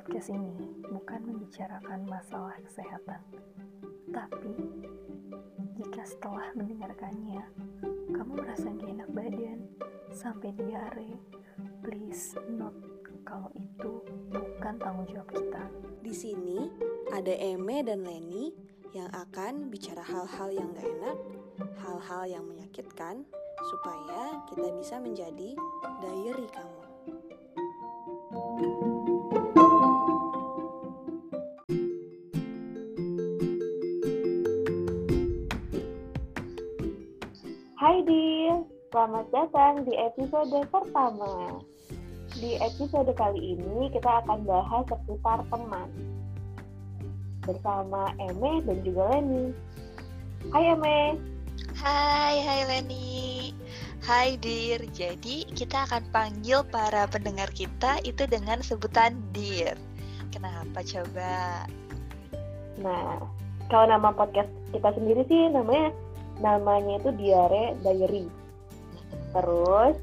podcast ini bukan membicarakan masalah kesehatan, tapi jika setelah mendengarkannya kamu merasa gak enak badan sampai diare, please note kalau itu bukan tanggung jawab kita. Di sini ada Eme dan Leni yang akan bicara hal-hal yang gak enak, hal-hal yang menyakitkan, supaya kita bisa menjadi diary kamu. Selamat datang di episode pertama. Di episode kali ini kita akan bahas seputar teman. Bersama Eme dan juga Leni. Hai Eme. Hai, hai Leni. Hai Dir. Jadi kita akan panggil para pendengar kita itu dengan sebutan Dir. Kenapa coba? Nah, kalau nama podcast kita sendiri sih namanya namanya itu Diare Diary. Terus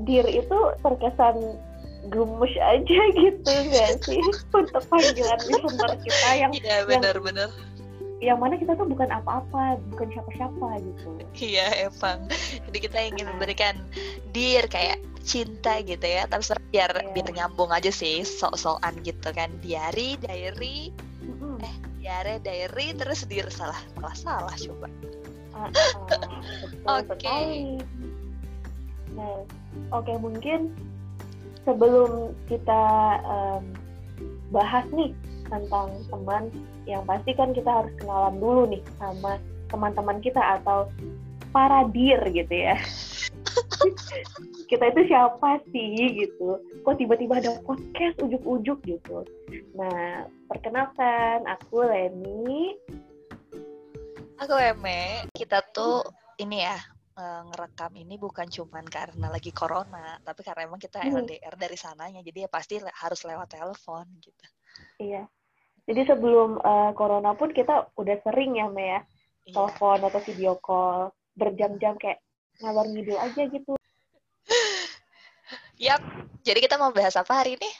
Dir itu terkesan gemes aja gitu nggak sih untuk panggilan listener kita yang Iya benar-benar. yang mana kita tuh bukan apa-apa, bukan siapa-siapa gitu. Iya emang. Jadi kita ingin memberikan Dir kayak cinta gitu ya, tapi biar Iya. biar nyambung aja sih, sok-sokan gitu kan. Diary, diary, Mm-mm. diare, diary, terus Dir salah, salah salah coba. Ah, betul Oke. sekali. Nah, oke mungkin sebelum kita em, bahas nih tentang teman, yang pasti kan kita harus kenalan dulu nih sama teman-teman kita atau para dir gitu ya. kita itu siapa sih gitu? Kok tiba-tiba ada podcast ujuk-ujuk gitu? Nah, perkenalkan aku Leni. Aku Eme, kita tuh ini ya eh, ngerekam ini bukan cuman karena lagi corona, tapi karena emang kita Hmm. LDR dari sananya, jadi ya pasti le- harus lewat telepon gitu. Iya. Jadi sebelum eh, corona pun kita udah sering ya, Me ya, Iya. telepon atau video call berjam-jam kayak ngalor ngidul aja gitu. Yap. Jadi kita mau bahas apa hari ini?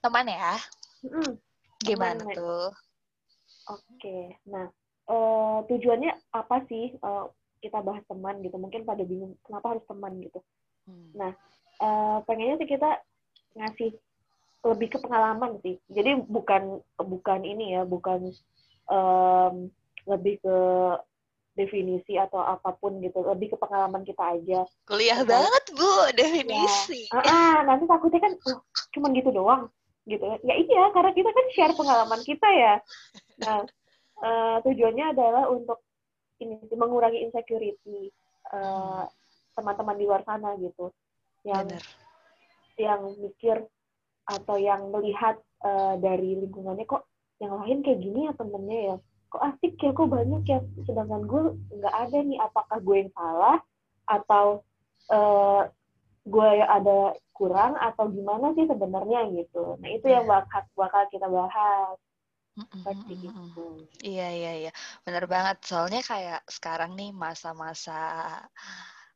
Teman ya? Mm-mm. Gimana Teman, tuh? Oke. Nah, eh, tujuannya apa sih eh, kita bahas teman gitu? Mungkin pada bingung kenapa harus teman gitu. Hmm. Eh, pengennya sih kita ngasih lebih ke pengalaman sih. Jadi bukan bukan ini ya, bukan em, lebih ke definisi atau apa pun gitu, lebih ke pengalaman kita aja. Kuliah Oke. banget, Bu, definisi. Ah, ah, nanti takutnya kan oh, cuman gitu doang gitu ya iya karena kita kan share pengalaman kita ya nah eh, tujuannya adalah untuk ini sih, mengurangi insecurity eh, teman-teman di luar sana gitu. Yang Bener. yang mikir atau yang melihat eh, dari lingkungannya kok yang lain kayak gini ya temennya ya? Kok asik ya? Kok banyak ya? Sedangkan gue nggak ada nih apakah gue yang salah? Atau eh, gue yang ada kurang atau gimana sih sebenarnya? Gitu. Nah itu yang bakal bakal kita bahas seperti mm. itu Iya, iya, iya. Bener banget. Soalnya kayak sekarang nih masa-masa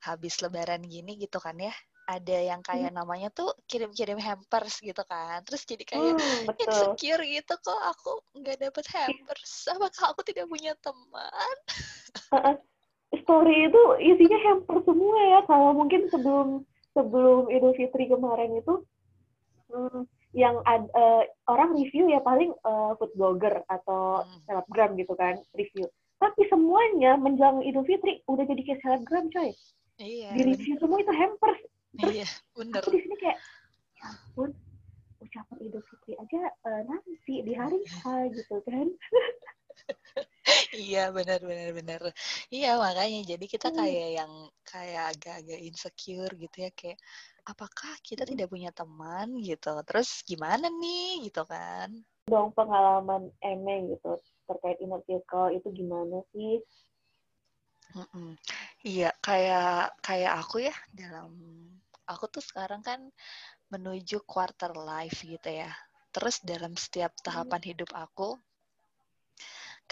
habis lebaran gini gitu kan ya. Ada yang kayak namanya tuh kirim-kirim hampers gitu kan. Terus jadi kayak hmm, betul insecure gitu kok aku nggak dapet hampers. Apakah aku tidak punya teman? story itu isinya hamper semua ya kalau mungkin sebelum sebelum Idul Fitri kemarin itu hmm, yang ad, eh, orang review ya paling eh, food blogger atau Hmm. selebgram gitu kan review tapi semuanya menjelang Idul Fitri udah jadi kayak selebgram coy Iya, di review semua itu hampers bener. iya, bener. aku di sini kayak ya ampun ucapan Idul Fitri aja eh, nanti di hari H gitu kan Iya, benar, benar, benar. Iya, makanya jadi kita Hmm. kayak yang kayak agak-agak insecure gitu ya, kayak apakah kita tidak punya teman gitu? Terus gimana nih gitu kan? dong pengalaman Eme gitu terkait inner circle itu gimana sih Mm-mm. Iya, kayak kayak aku ya dalam aku tuh sekarang kan menuju quarter life gitu ya. Terus dalam setiap tahapan hidup aku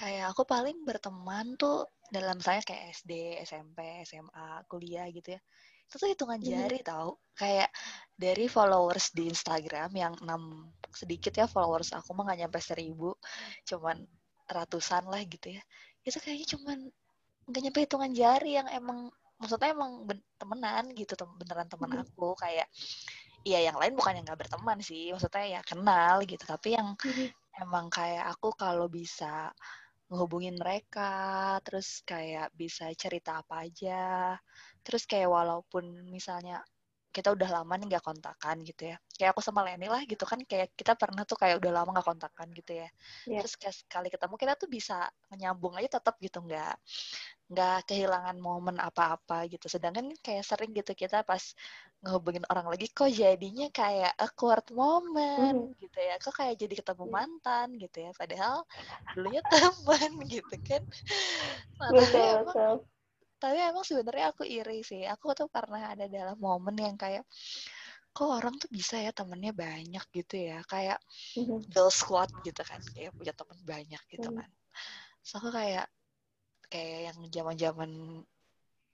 kayak aku paling berteman tuh dalam saya kayak SD, SMP, SMA, kuliah gitu ya. Itu tuh hitungan Mhm. jari tahu. Kayak dari followers di Instagram yang 6 sedikit ya followers aku mah gak nyampe seribu cuman ratusan lah gitu ya itu kayaknya cuman gak nyampe hitungan jari yang emang maksudnya emang ben temenan gitu tem beneran temen hmm. aku kayak Iya yang lain bukan yang gak berteman sih maksudnya ya kenal gitu tapi yang hmm. emang kayak aku kalau bisa ngehubungin mereka terus kayak bisa cerita apa aja. Terus kayak walaupun misalnya kita udah lama nih gak kontakan gitu ya kayak aku sama Leni lah gitu kan kayak kita pernah tuh kayak udah lama gak kontakan gitu ya. Yeah. terus kayak sekali ketemu kita tuh bisa menyambung aja tetap gitu nggak nggak kehilangan momen apa-apa gitu. Sedangkan kayak sering gitu kita pas ngehubungin orang lagi kok jadinya kayak awkward moment hmm. gitu ya. Kok kayak jadi ketemu iya. mantan gitu ya. Padahal dulunya teman gitu kan. Nah, betul, betul. tapi emang sebenarnya aku iri sih. Aku tuh pernah ada dalam momen yang kayak kok orang tuh bisa ya temennya banyak gitu ya. Kayak mm-hmm. girl squad gitu kan. Kayak punya temen banyak gitu mm. kan. So aku kayak kayak yang zaman zaman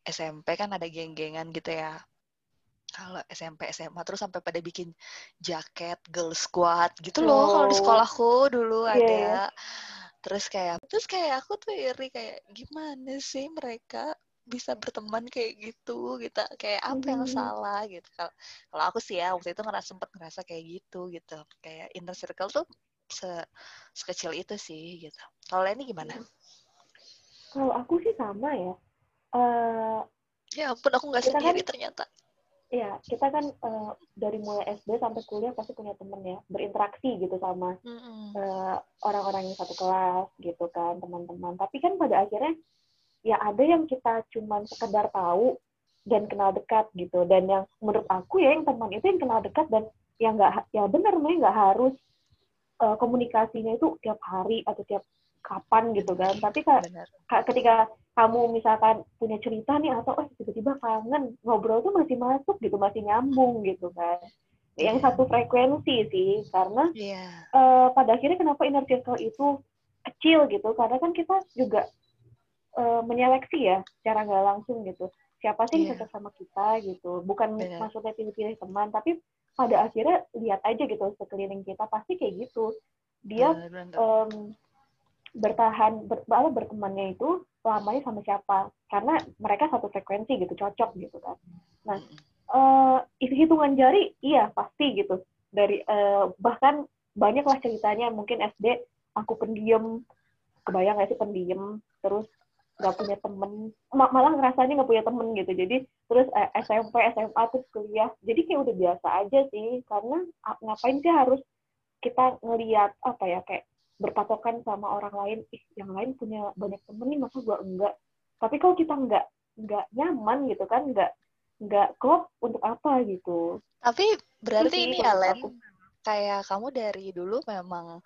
SMP kan ada geng-gengan gitu ya kalau SMP SMA terus sampai pada bikin jaket girl squad gitu loh oh. kalau di sekolahku dulu yeah. ada iya. terus kayak terus kayak aku tuh iri kayak gimana sih mereka bisa berteman kayak gitu gitu kayak apa yang hmm. salah gitu kalau kalau aku sih ya waktu itu ngerasa sempet ngerasa kayak gitu gitu kayak inner circle tuh se sekecil itu sih gitu kalau ini gimana kalau aku sih sama ya. Uh, ya ampun aku nggak sendiri kan, ternyata. Ya kita kan uh, dari mulai SD sampai kuliah pasti punya temen ya berinteraksi gitu sama uh, orang-orang yang satu kelas gitu kan teman-teman. Tapi kan pada akhirnya ya ada yang kita cuman sekedar tahu dan kenal dekat gitu. Dan yang menurut aku ya yang teman itu yang kenal dekat dan yang nggak ya benar nih nggak harus uh, komunikasinya itu tiap hari atau tiap kapan gitu kan tapi kak, ketika kamu misalkan punya cerita nih atau oh tiba-tiba kangen ngobrol tuh masih masuk gitu masih nyambung gitu kan yang satu frekuensi sih karena yeah. Iya. uh, pada akhirnya kenapa inner circle itu kecil gitu karena kan kita juga uh, menyeleksi ya secara nggak langsung gitu siapa sih yang yeah. cocok sama kita gitu bukan Bener. maksudnya pilih-pilih teman tapi pada akhirnya lihat aja gitu sekeliling kita pasti kayak gitu dia Um, bertahan ber, bertemannya itu lamanya sama siapa? Karena mereka satu frekuensi gitu cocok gitu kan. Nah uh, hitungan jari iya pasti gitu. Dari uh, bahkan banyaklah ceritanya. Mungkin SD aku pendiam. Kebayang gak sih pendiam? Terus nggak punya temen. Malah ngerasanya nggak punya temen gitu. Jadi terus eh, SMP SMA terus kuliah. Jadi kayak udah biasa aja sih. Karena ngapain sih harus kita ngelihat apa ya kayak berpatokan sama orang lain ih yang lain punya banyak temen nih masa gua enggak tapi kalau kita enggak enggak nyaman gitu kan enggak enggak klop untuk apa gitu tapi berarti ini ya Len kayak kamu dari dulu memang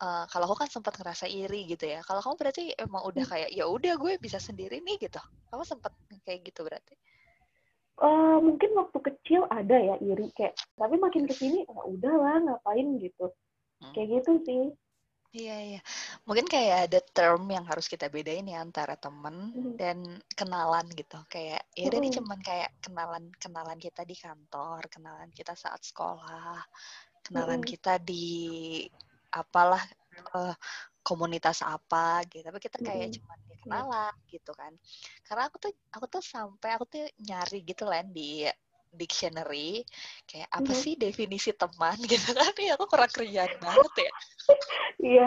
uh, kalau aku kan sempat ngerasa iri gitu ya. Kalau kamu berarti emang udah hmm. kayak ya udah gue bisa sendiri nih gitu. Kamu sempat kayak gitu berarti? Uh, mungkin waktu kecil ada ya iri kayak, tapi makin ke sini ya udahlah ngapain gitu. Hmm. Kayak gitu sih. Iya iya, mungkin kayak ada term yang harus kita bedain ya antara temen hmm. dan kenalan gitu. Kayak ya udah hmm. cuman kayak kenalan kenalan kita di kantor, kenalan kita saat sekolah, kenalan hmm. kita di apalah uh, komunitas apa gitu tapi kita kayak mm. cuma kenalan gitu kan karena aku tuh aku tuh sampai aku tuh nyari gitu lah di dictionary kayak apa mm. sih definisi teman gitu kan ya aku kurang kerjaan banget ya iya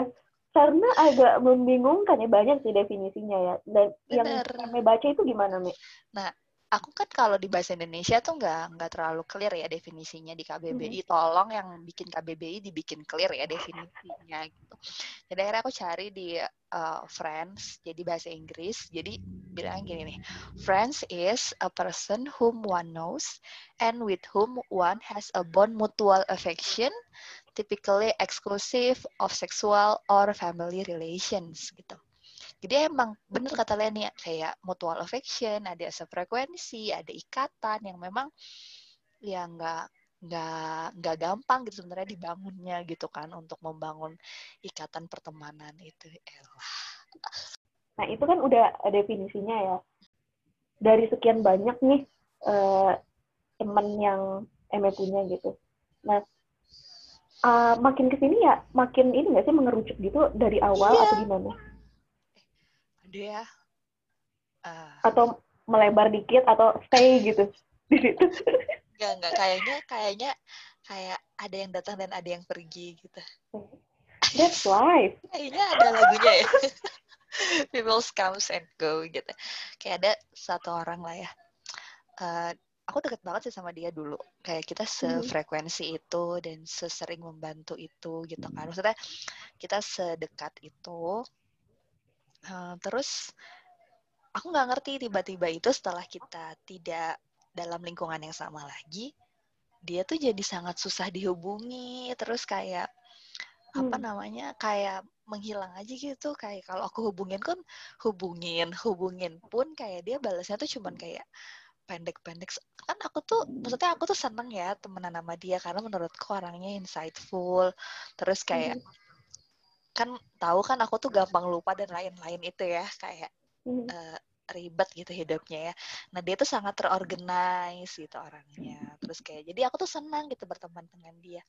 karena agak membingungkan ya banyak sih definisinya ya dan Bener. yang kami baca itu gimana Mi? Nah aku kan kalau di bahasa Indonesia tuh nggak nggak terlalu clear ya definisinya di KBBI. Hmm. Tolong yang bikin KBBI dibikin clear ya definisinya gitu. Jadi akhirnya aku cari di uh, Friends, jadi bahasa Inggris. Jadi bilang gini nih, Friends is a person whom one knows and with whom one has a bond mutual affection, typically exclusive of sexual or family relations gitu. Jadi emang bener kata Leni kayak mutual affection, ada sefrekuensi, ada ikatan yang memang ya nggak nggak nggak gampang gitu sebenarnya dibangunnya gitu kan untuk membangun ikatan pertemanan itu elah. Nah itu kan udah definisinya ya. Dari sekian banyak nih uh, teman yang Eme punya gitu. Nah uh, makin ke sini ya makin ini nggak sih mengerucut gitu dari awal Iya. atau gimana? Ya. Ah, Atau melebar dikit atau stay gitu di situ? enggak enggak kayaknya kayaknya kayak ada yang datang dan ada yang pergi gitu. That's life. Kayaknya ada lagunya ya. People comes and go gitu. Kayak ada satu orang lah ya. Eh, aku deket banget sih sama dia dulu. Kayak kita sefrekuensi itu dan sesering membantu itu gitu kan. Maksudnya kita sedekat itu. Eh, terus aku nggak ngerti tiba-tiba itu setelah kita tidak dalam lingkungan yang sama lagi, dia tuh jadi sangat susah dihubungi. Terus kayak apa Hmm. namanya kayak menghilang aja gitu kayak kalau aku hubungin kan hubungin hubungin pun kayak dia balasnya tuh cuman kayak pendek-pendek kan aku tuh maksudnya aku tuh seneng ya temenan sama dia karena menurutku orangnya insightful terus kayak kan tahu kan aku tuh gampang lupa dan lain-lain itu ya kayak Hmm. eh, ribet gitu hidupnya ya. Nah dia tuh sangat terorganize gitu orangnya. Terus kayak jadi aku tuh senang gitu berteman dengan dia.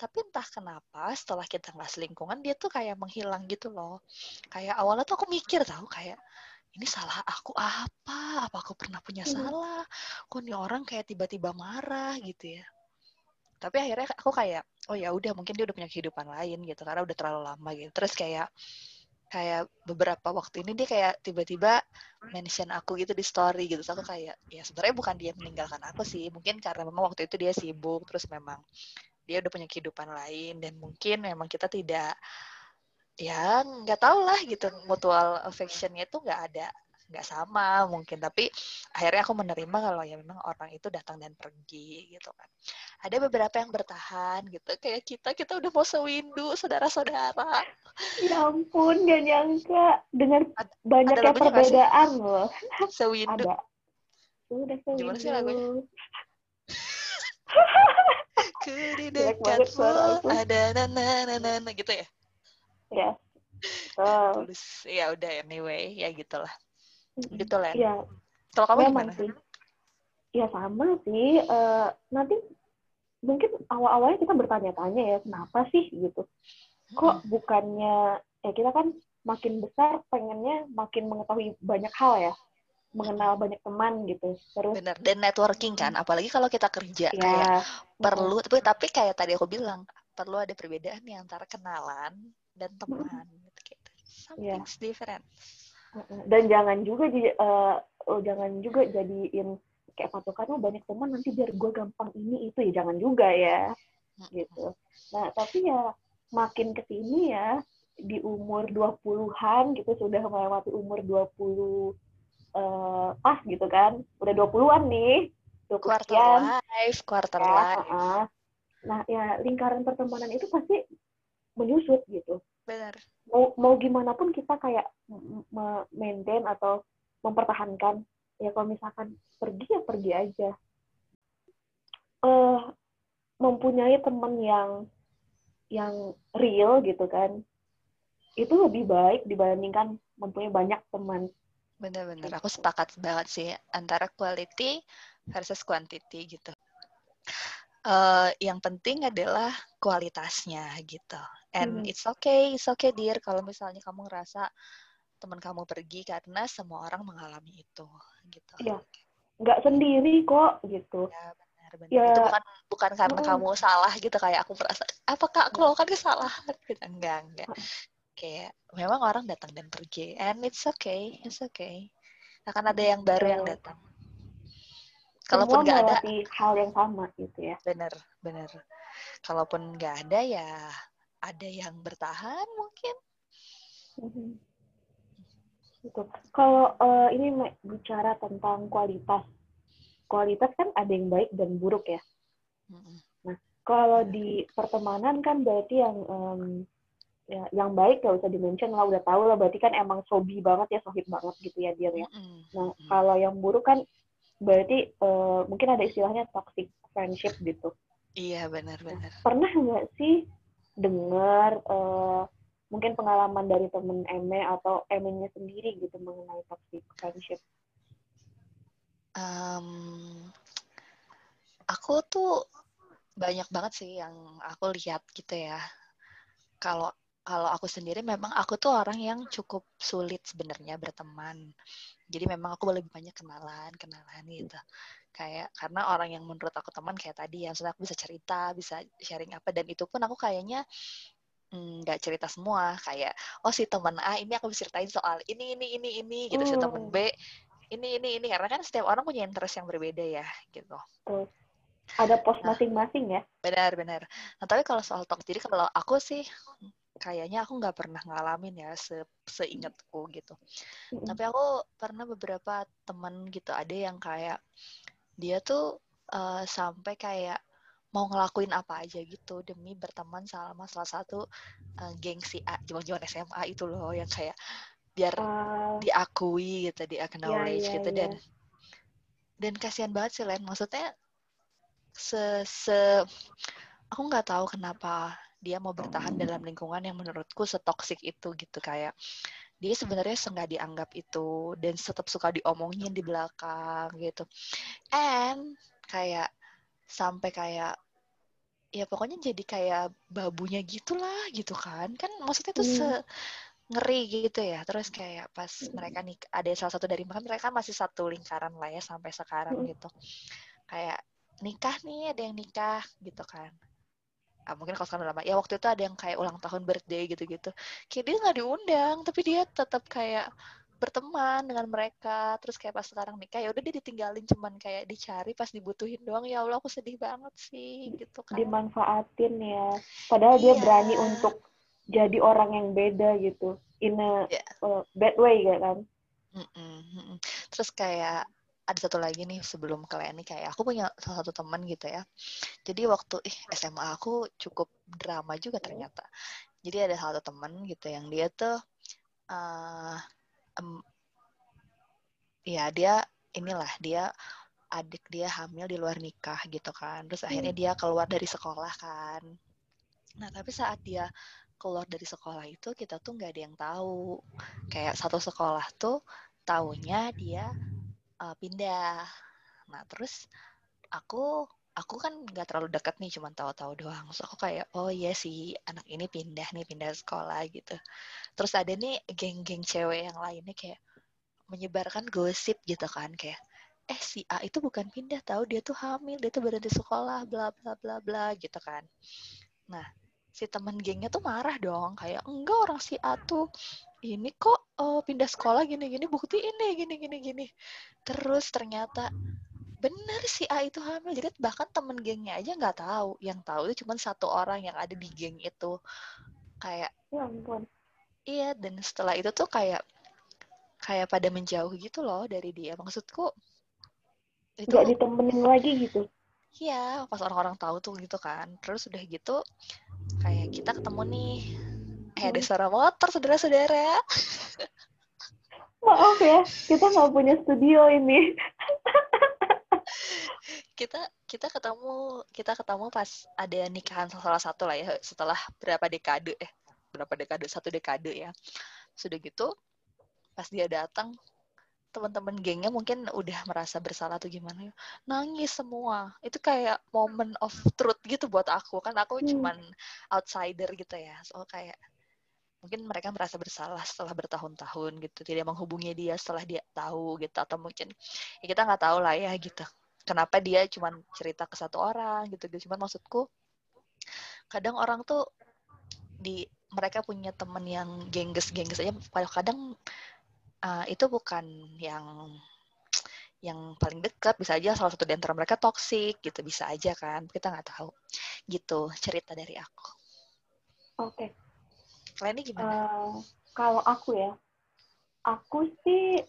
Tapi entah kenapa setelah kita nggak selingkungan dia tuh kayak menghilang gitu loh. Kayak awalnya tuh aku mikir tahu kayak ini salah aku apa? Apa aku pernah punya Hmm. salah? Kok nih orang kayak tiba-tiba marah gitu ya? Tapi akhirnya aku kayak oh ya udah mungkin dia udah punya kehidupan lain gitu karena udah terlalu lama gitu. Terus kayak kayak beberapa waktu ini dia kayak tiba-tiba mention aku gitu di story gitu. Terus aku kayak ya sebenarnya bukan dia meninggalkan aku sih, mungkin karena memang waktu itu dia sibuk terus memang dia udah punya kehidupan lain dan mungkin memang kita tidak ya nggak tahu lah gitu mutual affectionnya itu nggak ada nggak sama mungkin tapi akhirnya aku menerima kalau ya memang orang itu datang dan pergi gitu kan ada beberapa yang bertahan gitu kayak kita kita udah mau sewindu saudara-saudara Ya ampun, gak nyangka dengan Ad- banyaknya perbedaan loh. sewindu Ada. Udah Gimana sih lagunya? sewindu. ku di dekatmu ada nana nana gitu ya Ya. Oh, tulus ya udah anyway ya gitulah gitu lah ya, kalau kamu memang gimana sih. Ya sama sih. Eh, nanti mungkin awal-awalnya kita bertanya-tanya ya, kenapa sih gitu. Kok bukannya, ya kita kan makin besar pengennya makin mengetahui banyak hal ya. Mengenal banyak teman gitu. Terus, bener dan networking kan apalagi kalau kita kerja kayak ya. perlu tapi tapi kayak tadi aku bilang perlu ada perbedaan nih antara kenalan dan teman gitu kayak Iya. something's different Mm-mm. Dan jangan juga di, eh, oh, jangan juga jadiin kayak patokannya banyak teman nanti biar gue gampang ini itu ya jangan juga ya gitu. Nah, tapi ya makin ke sini ya di umur 20-an gitu sudah melewati umur 20 eh, pas gitu kan. Udah 20-an nih. 20 quarter sekian. life quarter Ya, life heeh. Nah, ya lingkaran pertemanan itu pasti menyusut gitu. Bener mau mau gimana pun kita kayak maintain atau mempertahankan. Ya kalau misalkan pergi ya pergi aja. Eh mempunyai teman yang yang real gitu kan itu lebih baik dibandingkan mempunyai banyak teman. Bener-bener aku sepakat banget sih antara quality versus quantity gitu. Eh, yang penting adalah kualitasnya gitu and Hmm. it's okay it's okay dear kalau misalnya kamu ngerasa teman kamu pergi karena semua orang mengalami itu gitu Iya. nggak sendiri kok gitu Ya, benar benar. Ya. Itu bukan bukan karena Mm-mm. kamu salah gitu kayak aku merasa apakah aku melakukan kesalahan gitu. Enggak, enggak. Kayak memang orang datang dan pergi and it's okay, it's okay. Akan ada yang baru yang datang. Kalaupun nggak ada, hal yang sama gitu ya bener, bener. Kalaupun nggak ada ya ada yang bertahan mungkin. Mhm. Gitu. Kalau eh, ini bicara tentang kualitas, kualitas kan ada yang baik dan buruk ya. Mm-mm. Kalau di pertemanan kan berarti yang em, ya, yang baik gak usah dimention lah, udah tahu lah berarti kan emang sobi banget ya, sohib banget gitu ya dia ya. Nah kalau yang buruk kan berarti eh, mungkin ada istilahnya toxic friendship gitu. Iya benar-benar. Pernah nggak sih dengar eh, mungkin pengalaman dari temen Eme atau Emenya sendiri gitu mengenai toxic friendship? Em, aku tuh banyak banget sih yang aku lihat gitu ya. Kalau kalau aku sendiri memang aku tuh orang yang cukup sulit sebenarnya berteman. Jadi memang aku lebih banyak kenalan, kenalan gitu. Kayak karena orang yang menurut aku teman kayak tadi yang sudah aku bisa cerita, bisa sharing apa dan itu pun aku kayaknya mm, nggak hmm, cerita semua kayak oh si teman A ini aku bisa ceritain soal ini ini ini ini gitu si teman B oh. ini ini ini karena kan setiap orang punya interest yang berbeda ya gitu. Oh ada pos nah, masing-masing ya benar benar nah tapi kalau soal talk jadi kalau aku sih kayaknya aku nggak pernah ngalamin ya se seingatku gitu mm-hmm. tapi aku pernah beberapa temen gitu ada yang kayak dia tuh uh, sampai kayak mau ngelakuin apa aja gitu demi berteman sama salah satu uh, geng si A zaman-zaman SMA itu loh yang kayak biar uh, diakui gitu, di acknowledge yeah, yeah, gitu. yeah. dan dan kasihan banget sih Len. Maksudnya se se aku nggak tahu kenapa dia mau bertahan dalam lingkungan yang menurutku setoksik itu gitu. Kayak dia sebenarnya nggak dianggap itu dan tetap suka diomongin di belakang gitu. And kayak sampai kayak ya pokoknya jadi kayak babunya gitulah gitu kan. Kan maksudnya tuh se hmm. ngeri gitu ya. Terus kayak pas mereka nih ada salah satu dari mereka mereka masih satu lingkaran lah ya sampai sekarang gitu. Kayak nikah nih ada yang nikah gitu kan ah, mungkin kalau sekarang lama. Ya waktu itu ada yang kayak ulang tahun birthday gitu-gitu. Kayak dia nggak diundang tapi dia tetap kayak berteman dengan mereka. Terus kayak pas sekarang nikah ya udah dia ditinggalin cuman kayak dicari pas dibutuhin doang. Ya Allah aku sedih banget sih gitu kan. Dimanfaatin ya. Padahal iya. dia berani untuk jadi orang yang beda gitu. In a yeah. uh, bad way kan? Mm -mm. terus kayak ada satu lagi nih sebelum kalian nih kayak aku punya salah satu teman gitu ya. Jadi waktu ih SMA aku cukup drama juga ternyata. Jadi ada salah satu teman gitu yang dia tuh uh, um, ya dia inilah dia adik dia hamil di luar nikah gitu kan. Terus akhirnya hmm. dia keluar dari sekolah kan. Nah, tapi saat dia keluar dari sekolah itu kita tuh nggak ada yang tahu. Kayak satu sekolah tuh taunya dia uh, pindah. Nah terus aku aku kan nggak terlalu dekat nih, cuma tahu-tahu doang. So aku kayak oh iya sih anak ini pindah nih pindah sekolah gitu. Terus ada nih geng-geng cewek yang lainnya kayak menyebarkan gosip gitu kan kayak eh si A itu bukan pindah tahu dia tuh hamil dia tuh berhenti sekolah bla bla bla bla gitu kan nah si teman gengnya tuh marah dong kayak enggak orang si A tuh ini kok uh, pindah sekolah gini-gini bukti ini gini-gini gini terus ternyata bener si A itu hamil. Jadi bahkan temen gengnya aja nggak tahu. Yang tahu itu cuma satu orang yang ada di geng itu. Kayak ya ampun. iya dan setelah itu tuh kayak kayak pada menjauh gitu loh dari dia. Maksudku itu nggak ditemenin lagi gitu? Iya pas orang-orang tahu tuh gitu kan. Terus udah gitu kayak kita ketemu nih eh ada suara motor saudara-saudara. Maaf ya kita nggak punya studio ini. Kita kita ketemu kita ketemu pas ada nikahan salah satu lah ya setelah berapa dekade eh berapa dekade satu dekade ya. Sudah gitu pas dia datang teman-teman gengnya mungkin udah merasa bersalah tuh gimana ya nangis semua. Itu kayak moment of truth gitu buat aku. Kan aku hmm. cuman outsider gitu ya. So kayak mungkin mereka merasa bersalah setelah bertahun-tahun gitu tidak menghubungi dia setelah dia tahu gitu atau mungkin ya kita nggak tahu lah ya gitu. Kenapa dia cuman cerita ke satu orang gitu gitu. Cuman maksudku kadang orang tuh di mereka punya temen yang gengges-gengges aja. Kadang uh, itu bukan yang yang paling dekat. Bisa aja salah satu di antara mereka toksik gitu bisa aja kan. Kita nggak tahu. Gitu cerita dari aku. Oke. okay. Leni gimana? Uh, kalau aku ya aku sih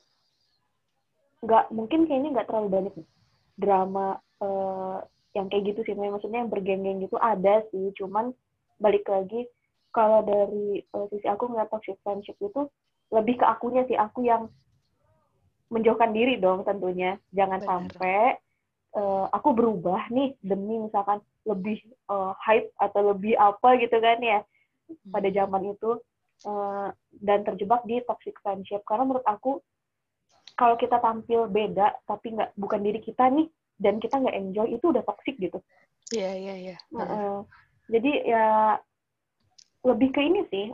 nggak mungkin kayaknya nggak terlalu banyak drama uh, yang kayak gitu sih. Maksudnya yang bergeng-geng gitu ada sih. Cuman balik lagi kalau dari uh, sisi aku ngeliat toxic friendship itu lebih ke akunya sih. Aku yang menjauhkan diri dong tentunya. Jangan Benar. sampai uh, aku berubah nih demi misalkan lebih uh, hype atau lebih apa gitu kan ya. Pada zaman itu uh, dan terjebak di toxic friendship. Karena menurut aku kalau kita tampil beda tapi nggak bukan diri kita nih dan kita nggak enjoy itu udah toxic gitu. Iya, iya, iya. Uh, jadi ya lebih ke ini sih,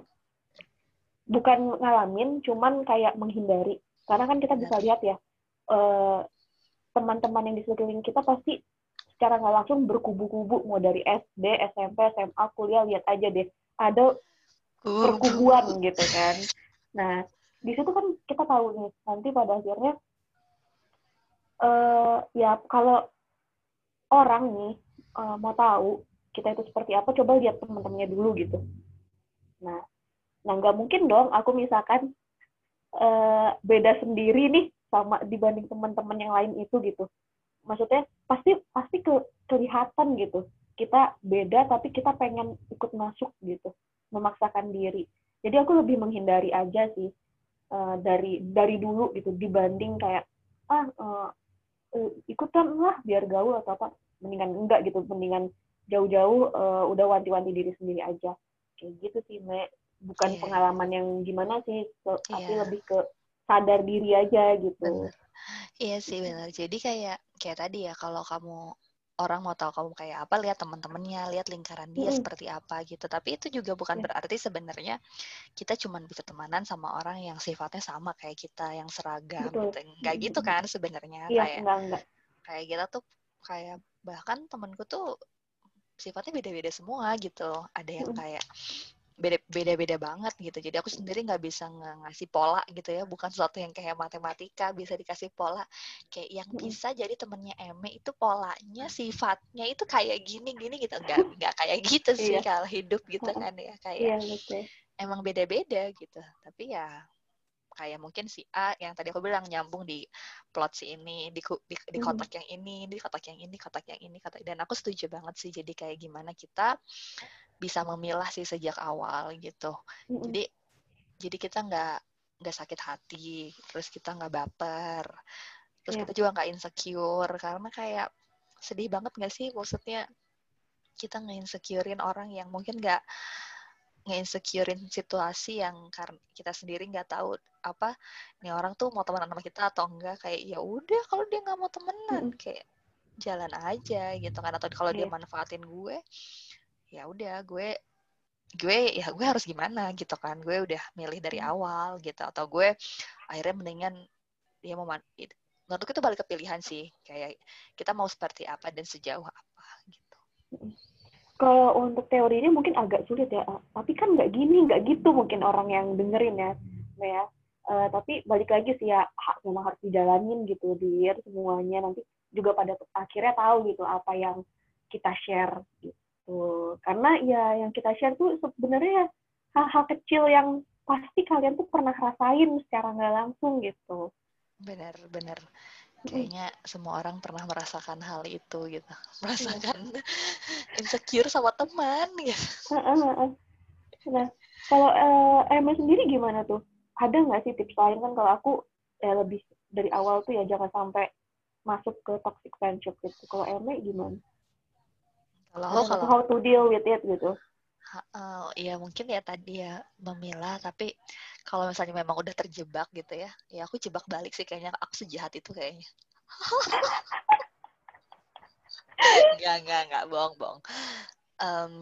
bukan ngalamin, cuman kayak menghindari. Karena kan kita bisa lihat ya, uh, teman-teman yang di sekeliling kita pasti secara nggak langsung berkubu-kubu, mau dari SD, SMP, SMA, kuliah, lihat aja deh, ada perkubuan gitu kan. Nah, di situ kan kita tahu nih, nanti pada akhirnya, uh, ya kalau orang nih uh, mau tahu kita itu seperti apa, coba lihat teman-temannya dulu gitu. Nah, nah nggak mungkin dong aku misalkan uh, beda sendiri nih sama dibanding teman-teman yang lain itu gitu. Maksudnya pasti pasti ke, kelihatan gitu. Kita beda tapi kita pengen ikut masuk gitu, memaksakan diri. Jadi aku lebih menghindari aja sih uh, dari dari dulu gitu dibanding kayak ah uh, ikutan lah biar gaul atau apa mendingan enggak gitu mendingan jauh-jauh uh, udah wanti-wanti diri sendiri aja kayak gitu sih me bukan yeah. pengalaman yang gimana sih so, yeah. tapi lebih ke sadar diri aja gitu bener. iya sih benar jadi kayak kayak tadi ya kalau kamu orang mau tahu kamu kayak apa lihat teman-temannya lihat lingkaran dia mm. seperti apa gitu tapi itu juga bukan yeah. berarti sebenarnya kita cuma bisa temanan sama orang yang sifatnya sama kayak kita yang seragam Betul. gitu nggak gitu kan sebenarnya yeah, kayak enggak, enggak. kayak kita tuh kayak bahkan temanku tuh sifatnya beda-beda semua gitu ada yang kayak beda beda beda banget gitu. Jadi aku sendiri nggak bisa ng ngasih pola gitu ya. Bukan sesuatu yang kayak matematika bisa dikasih pola. Kayak yang bisa jadi temennya Eme itu polanya sifatnya itu kayak gini gini gitu. Nggak nggak kayak gitu sih iya. kalau hidup gitu kan ya. Kayak iya, emang beda beda gitu. Tapi ya kayak mungkin si A yang tadi aku bilang nyambung di plot si ini di di, di kotak yang ini di kotak yang ini kotak yang ini kotak. Dan aku setuju banget sih jadi kayak gimana kita bisa memilah sih sejak awal gitu hmm. jadi jadi kita nggak nggak sakit hati terus kita nggak baper terus yeah. kita juga nggak insecure karena kayak sedih banget nggak sih maksudnya kita nge-insecurein orang yang mungkin nggak nge-insecurein situasi yang karena kita sendiri nggak tahu apa nih orang tuh mau temenan sama kita atau enggak kayak ya udah kalau dia nggak mau temenan hmm. kayak jalan aja gitu kan atau kalau yeah. dia iya. manfaatin gue ya udah gue gue ya gue harus gimana gitu kan. Gue udah milih dari awal gitu. Atau gue akhirnya mendingan dia mau menurut itu balik ke pilihan sih. Kayak kita mau seperti apa dan sejauh apa gitu. Kalau untuk teori ini mungkin agak sulit ya. Tapi kan nggak gini nggak gitu mungkin orang yang dengerin ya ya. Uh, tapi balik lagi sih ya memang harus dijalanin gitu dilihat semuanya. Nanti juga pada akhirnya tahu gitu apa yang kita share gitu karena ya yang kita share tuh sebenarnya hal-hal kecil yang pasti kalian tuh pernah rasain secara nggak langsung gitu. Benar benar. Kayaknya semua orang pernah merasakan hal itu gitu. Merasakan insecure sama teman gitu. Nah kalau uh, Emma sendiri gimana tuh? Ada nggak sih tips lain? Kan kalau aku ya lebih dari awal tuh ya jangan sampai masuk ke toxic friendship gitu. Kalau Emma gimana kalau kalau how to deal with it gitu uh, ya mungkin ya tadi ya memilah tapi kalau misalnya memang udah terjebak gitu ya ya aku jebak balik sih kayaknya aku sejahat itu kayaknya Enggak, enggak, enggak, bohong, bohong. Um,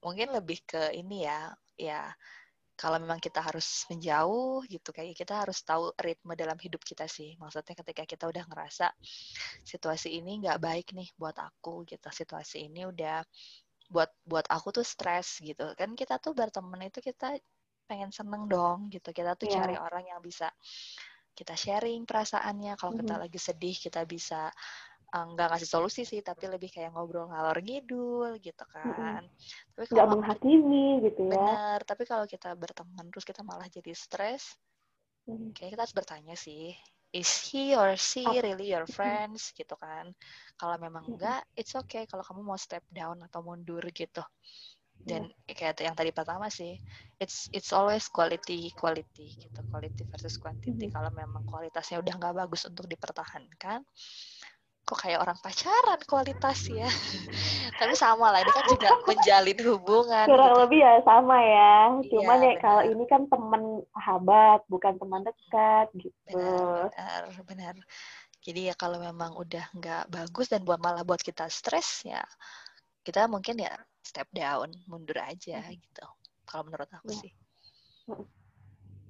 mungkin lebih ke ini ya, ya kalau memang kita harus menjauh gitu, kayak kita harus tahu ritme dalam hidup kita sih. Maksudnya ketika kita udah ngerasa situasi ini nggak baik nih buat aku gitu, situasi ini udah buat buat aku tuh stres gitu. Kan kita tuh berteman itu kita pengen seneng dong gitu. Kita tuh yeah. cari orang yang bisa kita sharing perasaannya. Kalau mm -hmm. kita lagi sedih kita bisa nggak ngasih solusi sih, tapi lebih kayak ngobrol ngalor ngidul gitu kan. Mm-hmm. Tapi kalau menghakimi gitu ya. Bener. Tapi kalau kita berteman terus kita malah jadi stres, mm-hmm. kayaknya kita harus bertanya sih, is he or she really your friends gitu kan? Kalau memang enggak, it's okay kalau kamu mau step down atau mundur gitu dan yeah. kayak yang tadi pertama sih it's it's always quality quality gitu quality versus quantity mm -hmm. kalau memang kualitasnya udah nggak bagus untuk dipertahankan kok kayak orang pacaran kualitas ya. Tapi sama lah ini kan juga menjalin hubungan kurang gitu. lebih ya sama ya. Iya, cuman ya, ya kalau ini kan teman sahabat bukan teman dekat gitu. Benar benar, benar. jadi ya kalau memang udah nggak bagus dan buat malah buat kita stres ya kita mungkin ya step down mundur aja gitu kalau menurut aku Iya. sih.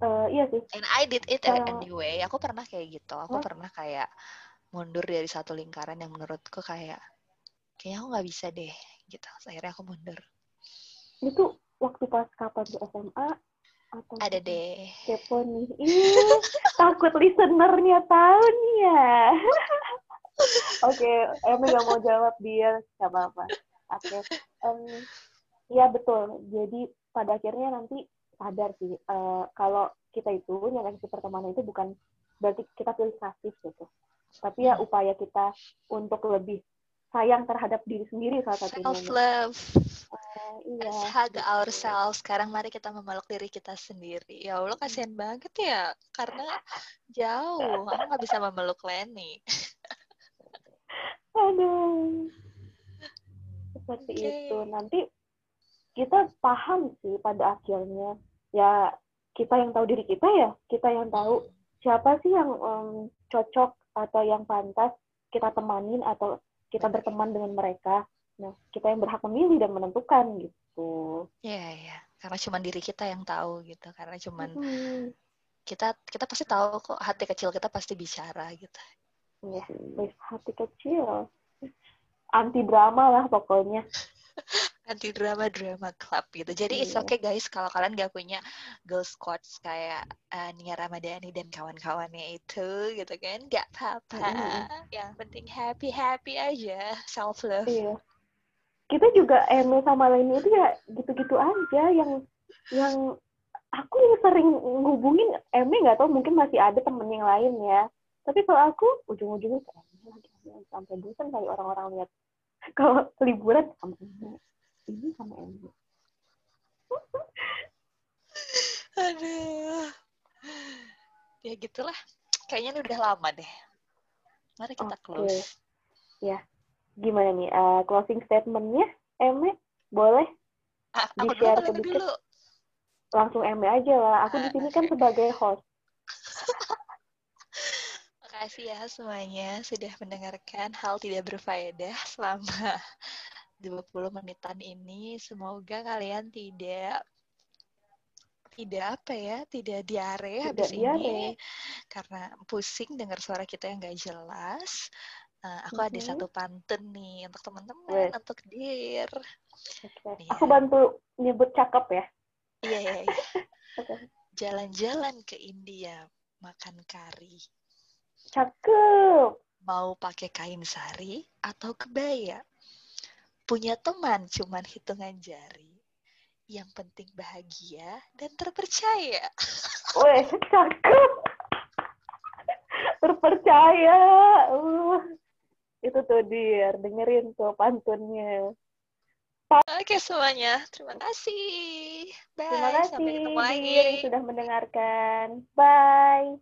Eh, iya sih. And I did it Kalau- anyway. Aku pernah kayak gitu. Aku Hah? pernah kayak mundur dari satu lingkaran yang menurutku kayak kayaknya aku nggak bisa deh gitu. Akhirnya aku mundur. Itu waktu pas kapan di SMA atau ada deh. Kepo nih. Ih, takut listenernya tahu nih ya. Oke Emi nggak mau jawab dia nggak apa-apa. Oke. Em, ya betul. Jadi pada akhirnya nanti sadar sih eh, kalau kita itu nyeleksi pertemanan itu bukan berarti kita pilih kasih gitu tapi ya upaya kita untuk lebih sayang terhadap diri sendiri salah satunya self love Eh, iya let's hug ourselves sekarang mari kita memeluk diri kita sendiri ya Allah kasihan banget ya karena jauh aku nggak bisa memeluk Lenny Aduh. Seperti Oke. itu. Nanti kita paham sih pada akhirnya. Ya, kita yang tahu diri kita ya. Kita yang tahu siapa sih yang em, cocok atau yang pantas kita temanin atau kita berteman dengan mereka. Nah, kita yang berhak memilih dan menentukan gitu. Iya, iya. Karena cuma diri kita yang tahu gitu. Karena cuman Hmm. kita kita pasti tahu kok hati kecil kita pasti bicara gitu. Ya, wis hati kecil. Anti drama lah pokoknya. Anti drama drama club gitu. Jadi it's Iya. okay guys kalau kalian gak punya girl squads kayak eh, Nia Ramadhani dan kawan-kawannya itu gitu kan. Gak apa-apa. Mm-mm. Yang penting happy happy aja. Self love. Iya. Kita juga Eme sama Leni itu ya gitu-gitu aja yang yang aku yang sering ngubungin Eme nggak tahu mungkin masih ada temen yang lain ya. Tapi kalau aku ujung-ujungnya lagi. sampai bosan kali orang-orang lihat kalau liburan sama Eme ini sama Eme. Aduh. Ya gitulah. Kayaknya ini udah lama deh. Mari kita Oke. close. Gimana nih eh, closing statementnya Eme? Boleh aku apa Leni sedikit? dulu? langsung Eme aja lah. Aku di sini kan sebagai host. Makasih ya semuanya sudah mendengarkan hal tidak berfaedah selama 20 menitan ini. Semoga kalian tidak tidak apa ya, tidak diare Tidak habis diare. ini karena pusing dengar suara kita yang gak jelas. Eh, aku ada Mhm. satu pantun nih untuk teman-teman, untuk dir. Oke. Iya. Aku bantu nyebut cakep ya. Iya, iya, iya. Jalan-jalan ke India, makan kari. Cakep. Mau pakai kain sari atau kebaya? Punya teman cuman hitungan jari. Yang penting bahagia dan terpercaya. Weh, cakep. Terpercaya. Uh, itu tuh dir, dengerin tuh pantunnya. Oke semuanya, terima kasih. Bye. Terima kasih Sampai ketemu lagi. yang sudah mendengarkan. Bye.